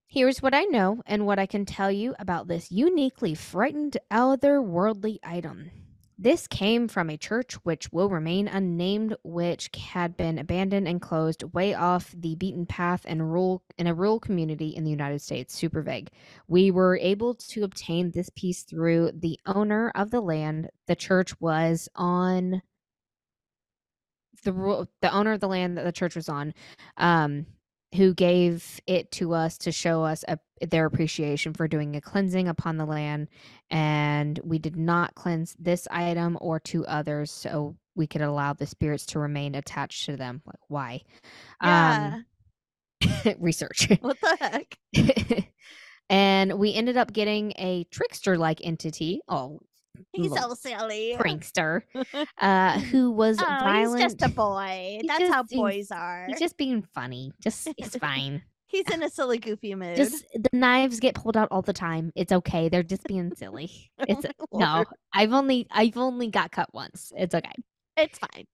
Here's what I know and what I can tell you about this uniquely frightened otherworldly item. This came from a church which will remain unnamed, which had been abandoned and closed way off the beaten path and rural in a rural community in the United States. Super vague. We were able to obtain this piece through the owner of the land. The church was on the the owner of the land that the church was on. Um, who gave it to us to show us a, their appreciation for doing a cleansing upon the land and we did not cleanse this item or two others so we could allow the spirits to remain attached to them like why Yeah. um (laughs) research (laughs) what the heck? And we ended up getting a trickster like entity. Oh, He's so silly. (laughs) prankster, uh, who was Oh, violent. he's just a boy. That's how just being- boys are. He's just being funny. Just it's (laughs) fine. He's in a silly, goofy mood. Just the knives get pulled out all the time. It's okay. They're just being silly. (laughs) Oh It's my no. I've only I've only got cut once. It's okay. It's fine.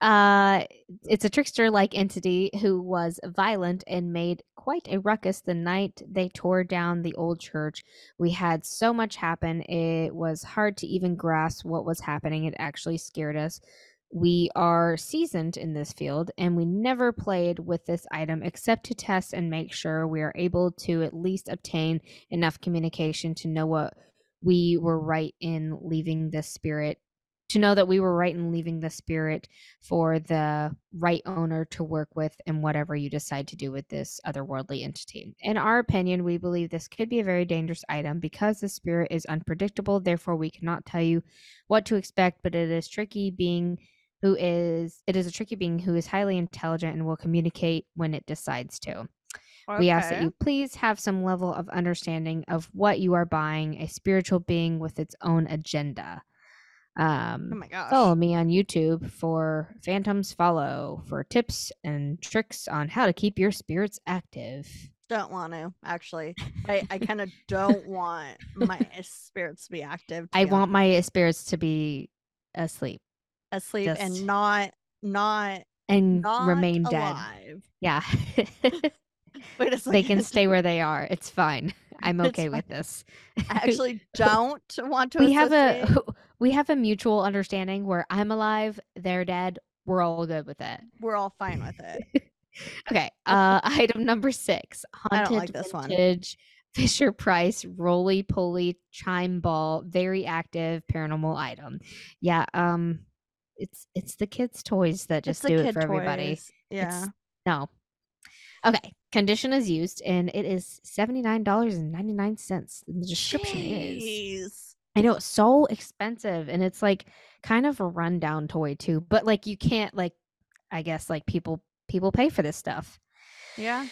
Uh it's a trickster like entity who was violent and made quite a ruckus the night they tore down the old church. We had so much happen it was hard to even grasp what was happening it actually scared us. We are seasoned in this field and we never played with this item except to test and make sure we are able to at least obtain enough communication to know what we were right in leaving this spirit to know that we were right in leaving the spirit for the right owner to work with and whatever you decide to do with this otherworldly entity. In our opinion, we believe this could be a very dangerous item because the spirit is unpredictable, therefore we cannot tell you what to expect, but it is tricky being who is it is a tricky being who is highly intelligent and will communicate when it decides to. We ask that you please have some level of understanding of what you are buying, a spiritual being with its own agenda. Um, Oh my gosh. Follow me on YouTube for Phantoms Follow for tips and tricks on how to keep your spirits active. Don't want to actually. I, I (laughs) kind of don't want my spirits to be active. to I be want honest. my spirits to be asleep asleep just- and not not and not remain dead. alive. Yeah. (laughs) Wait a second. they can stay where they are. It's fine. (laughs) I'm It's okay with fine. this. I actually don't want to. we have a we have a mutual understanding where I'm alive, they're dead. We're all good with it. We're all fine with it. (laughs) Okay. Uh (laughs) item number six. I Haunted don't like this one. vintage Fisher Price roly poly chime ball, very active paranormal item. Yeah, um it's it's the kids' toys that just do it for everybody. toys. Yeah. No. Okay. Condition is used and it is $79.99. The description is Jeez. I know it's so expensive and it's like kind of a rundown toy too, but like you can't like I guess like people people pay for this stuff. Yeah.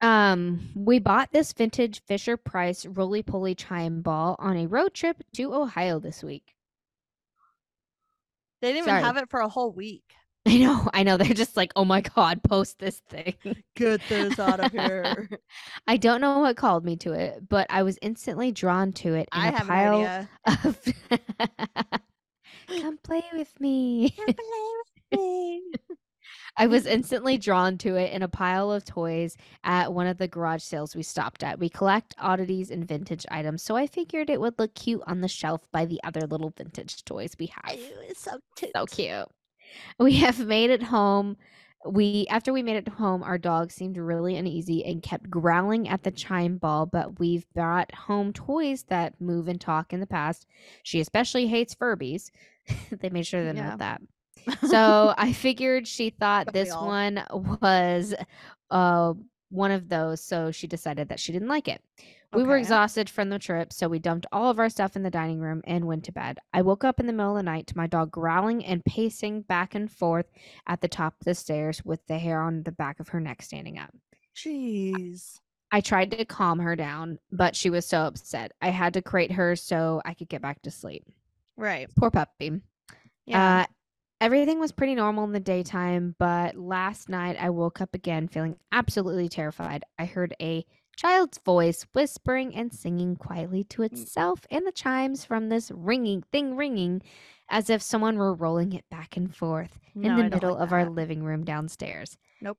Um we bought this vintage Fisher Price roly poly chime ball on a road trip to Ohio this week. They didn't Sorry. even have it for a whole week. (laughs) I know, I know. They're just like, oh my god, post this thing. (laughs) Get this out of here. (laughs) I don't know what called me to it, but I was instantly drawn to it in I a have pile an idea. of Come play with me. Come play with me. I was instantly drawn to it in a pile of toys at one of the garage sales we stopped at. We collect oddities and vintage items, so I figured it would look cute on the shelf by the other little vintage toys we have. It's so cute. So cute. We have made it home. We after we made it home, our dog seemed really uneasy and kept growling at the chime ball, but we've brought home toys that move and talk in the past. She especially hates Furbies. (laughs) they made sure to Yeah. note that. So (laughs) I figured she thought this all? one was uh one of those, so she decided that she didn't like it. We were Okay. exhausted from the trip, so we dumped all of our stuff in the dining room and went to bed. I woke up in the middle of the night to my dog growling and pacing back and forth at the top of the stairs with the hair on the back of her neck standing up. Jeez. I tried to calm her down, but she was so upset. I had to crate her so I could get back to sleep. Right. Poor puppy. Yeah. Uh, everything was pretty normal in the daytime, but last night I woke up again feeling absolutely terrified. I heard a child's voice whispering and singing quietly to itself, and the chimes from this ringing thing ringing as if someone were rolling it back and forth in No, the middle like of our living room downstairs. Nope.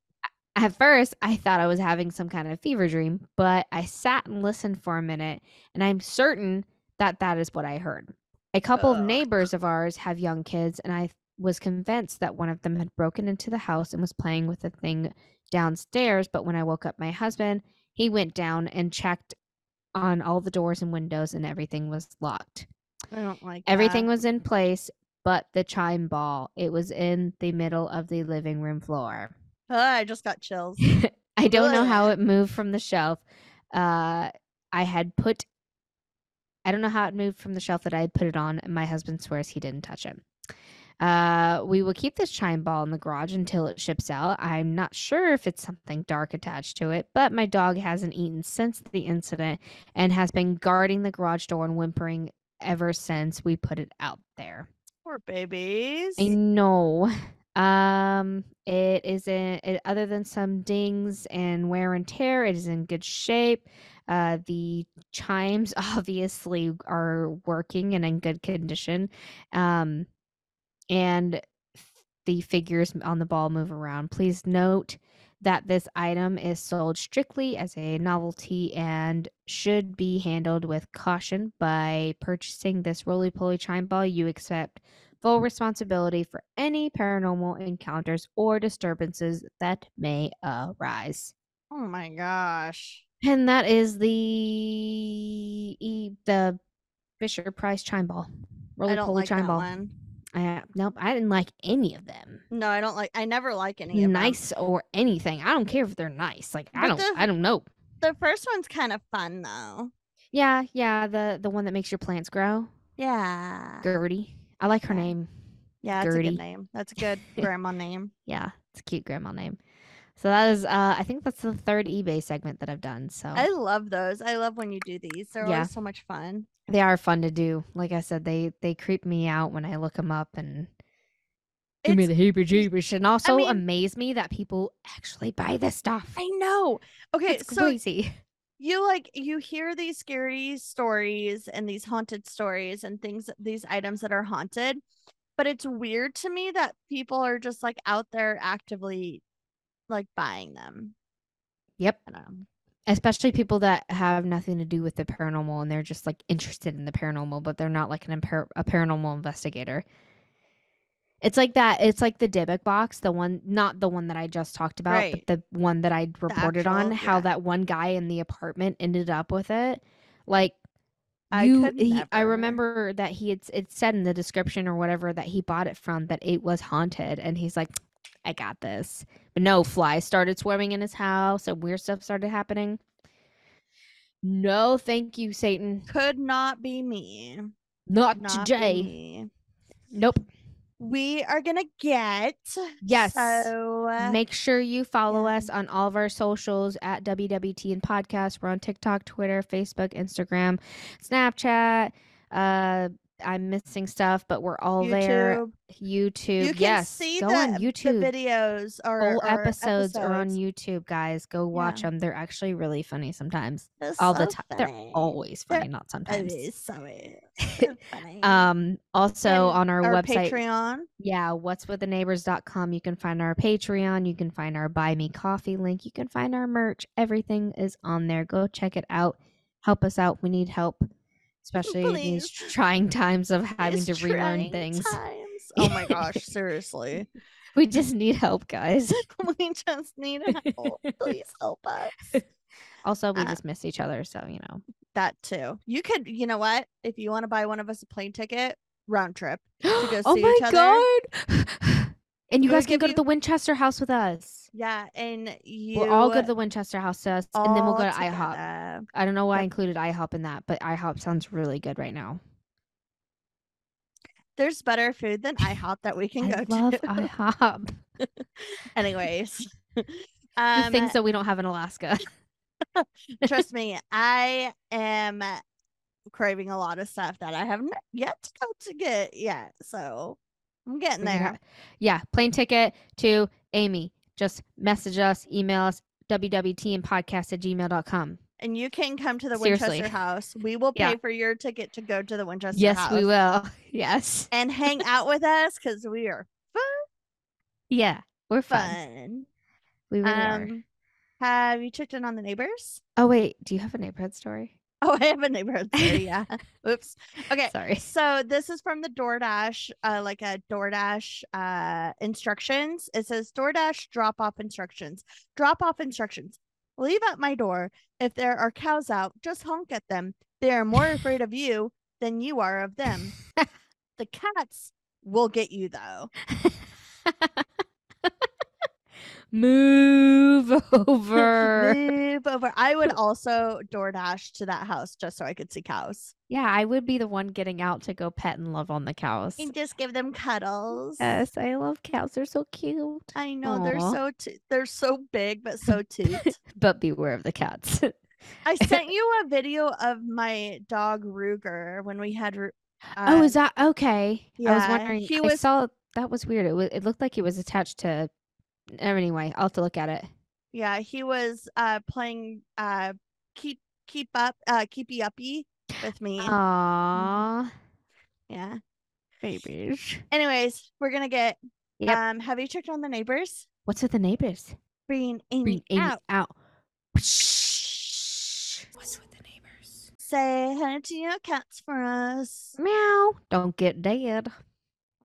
At first, I thought I was having some kind of fever dream, but I sat and listened for a minute, and I'm certain that that is what I heard. A couple of neighbors of ours have young kids, and I was convinced that one of them had broken into the house and was playing with the thing downstairs. But when I woke up my husband, he went down and checked on all the doors and windows, and everything was locked. I don't like Everything that. was in place, but the chime ball. It was in the middle of the living room floor. Ah, I just got chills. (laughs) I don't know how it moved from the shelf. Uh, I had put. I don't know how it moved from the shelf that I had put it on, and my husband swears he didn't touch it. Uh, we will keep this chime ball in the garage until it ships out. I'm not sure if it's something dark attached to it, but my dog hasn't eaten since the incident and has been guarding the garage door and whimpering ever since we put it out there. Poor babies. I know. Um, it isn't it, other than some dings and wear and tear. It is in good shape. Uh, the chimes (laughs) obviously are working and in good condition. Um, and the figures on the ball move around. Please note that this item is sold strictly as a novelty and should be handled with caution. By purchasing this roly poly chime ball, you accept full responsibility for any paranormal encounters or disturbances that may arise. oh my gosh. And that is the the Fisher Price chime ball. Roly poly like chime that ball. one. I, nope, I didn't like any of them. No, I don't like. I never like any of them. Nice or anything. I don't care if they're nice. Like I don't the- I don't know. The first one's kind of fun though. Yeah, yeah, the the one that makes your plants grow. Yeah. Gertie. I like her Yeah. name. Yeah, that's a Gertie. good name. That's a good (laughs) grandma name. Yeah, it's a cute grandma name. So that is uh I think that's the third eBay segment that I've done. So I love those. I love when you do these. They're Yeah. always so much fun. They are fun to do. Like I said, they they creep me out when I look them up and give me the heebie jeebies and also mean- amaze me that people actually buy this stuff. I know. Okay, It's so crazy. (laughs) you like you hear these scary stories and these haunted stories and things these items that are haunted but it's weird to me that people are just like out there actively like buying them Yep. I don't know. Especially people that have nothing to do with the paranormal and they're just like interested in the paranormal but they're not like an impar- a paranormal investigator it's like that it's like the Dybbuk box the one not the one that i just talked about Right. but the one that i reported on actual- how yeah. that one guy in the apartment ended up with it like I you he, i remember that he had it said in the description or whatever that he bought it from that it was haunted and he's like i got this but no flies started swarming in his house and weird stuff started happening no thank you satan could not be me not not today me. nope we are gonna get Yes. so uh, Make sure you follow yeah. us on all of our socials at WWTN Podcast. We're on TikTok, Twitter, Facebook, Instagram, Snapchat. Uh, I'm missing stuff, but we're all there. YouTube. You can yes. see go the, on the YouTube. videos or, Full or episodes, are on. YouTube, guys. Go watch Yeah. them. They're actually really funny sometimes. It's All the so time. They're funny. always They're funny, not sometimes. It is (laughs) so. So funny. Um, also And on our, our website, Patreon. yeah, what's with the neighbors.com. You can find our Patreon, you can find our buy me coffee link, you can find our merch. Everything is on there. Go check it out. Help us out. We need help, especially in these trying times of having These to relearn things. Times. Oh my (laughs) gosh, seriously. We just need help, guys. (laughs) we just need help. Please help us. (laughs) Also, we Uh, just miss each other, so you know. That too. You could, you know what? If you want to buy one of us a plane ticket, round trip. To (gasps) go oh see my each other. god! And you guys can go to the Winchester house with us. Yeah, and you We'll all go to the Winchester house to us, and then we'll go to IHOP. I don't know why I included IHOP in that, but IHOP sounds really good right now. There's better food than IHOP that we (laughs) can go to. I go love to. (laughs) IHOP. (laughs) Anyways. The Um, things that we don't have in Alaska. trust me, I am craving a lot of stuff that I have not yet to go to get yet. So I'm getting there. yeah, plane ticket to Amy. Just message us, email us, wwtnpodcast at gmail.com. And you can come to the Seriously. Winchester house. We will pay Yeah. for your ticket to go to the Winchester Yes, house Yes, we will. (laughs) Yes. and hang out with us because we are fun. Yeah, we're fun. fun. We really are. Um, have you checked in on the neighbors? Oh, wait. Do you have a neighborhood story? Oh, (laughs) I have a neighborhood story. (laughs) Yeah. Oops. Okay. Sorry. So this is from the DoorDash, uh, like a DoorDash uh, instructions. It says DoorDash drop off instructions. Drop off instructions. Leave at my door. If there are cows out, just honk at them. They are more afraid of you than you are of them. (laughs) the cats will get you though. Move (laughs) over. Move over. I would also DoorDash to that house just so I could see cows yeah, I would be the one getting out to go pet and love on the cows. and just give them cuddles. Yes, I love cows. They're so cute. I know they're so t- they're so big but so (laughs) toot. But beware of the cats. I (laughs) sent you a video of my dog Ruger when we had. Ru- oh, uh, is that okay? Yeah, I was wondering. he I was- saw that was weird. It was. It looked like he was attached to. Anyway, I'll have to look at it. Yeah, he was uh playing uh keep keep up uh keepy uppy with me. Aww, yeah. babies. Anyways, we're gonna get Yep. um have you checked on the neighbors? What's with the neighbors? Bring Amy Bring Amy out. out. What's with the neighbors? Say hi to your cats for us. Meow. Don't get dead.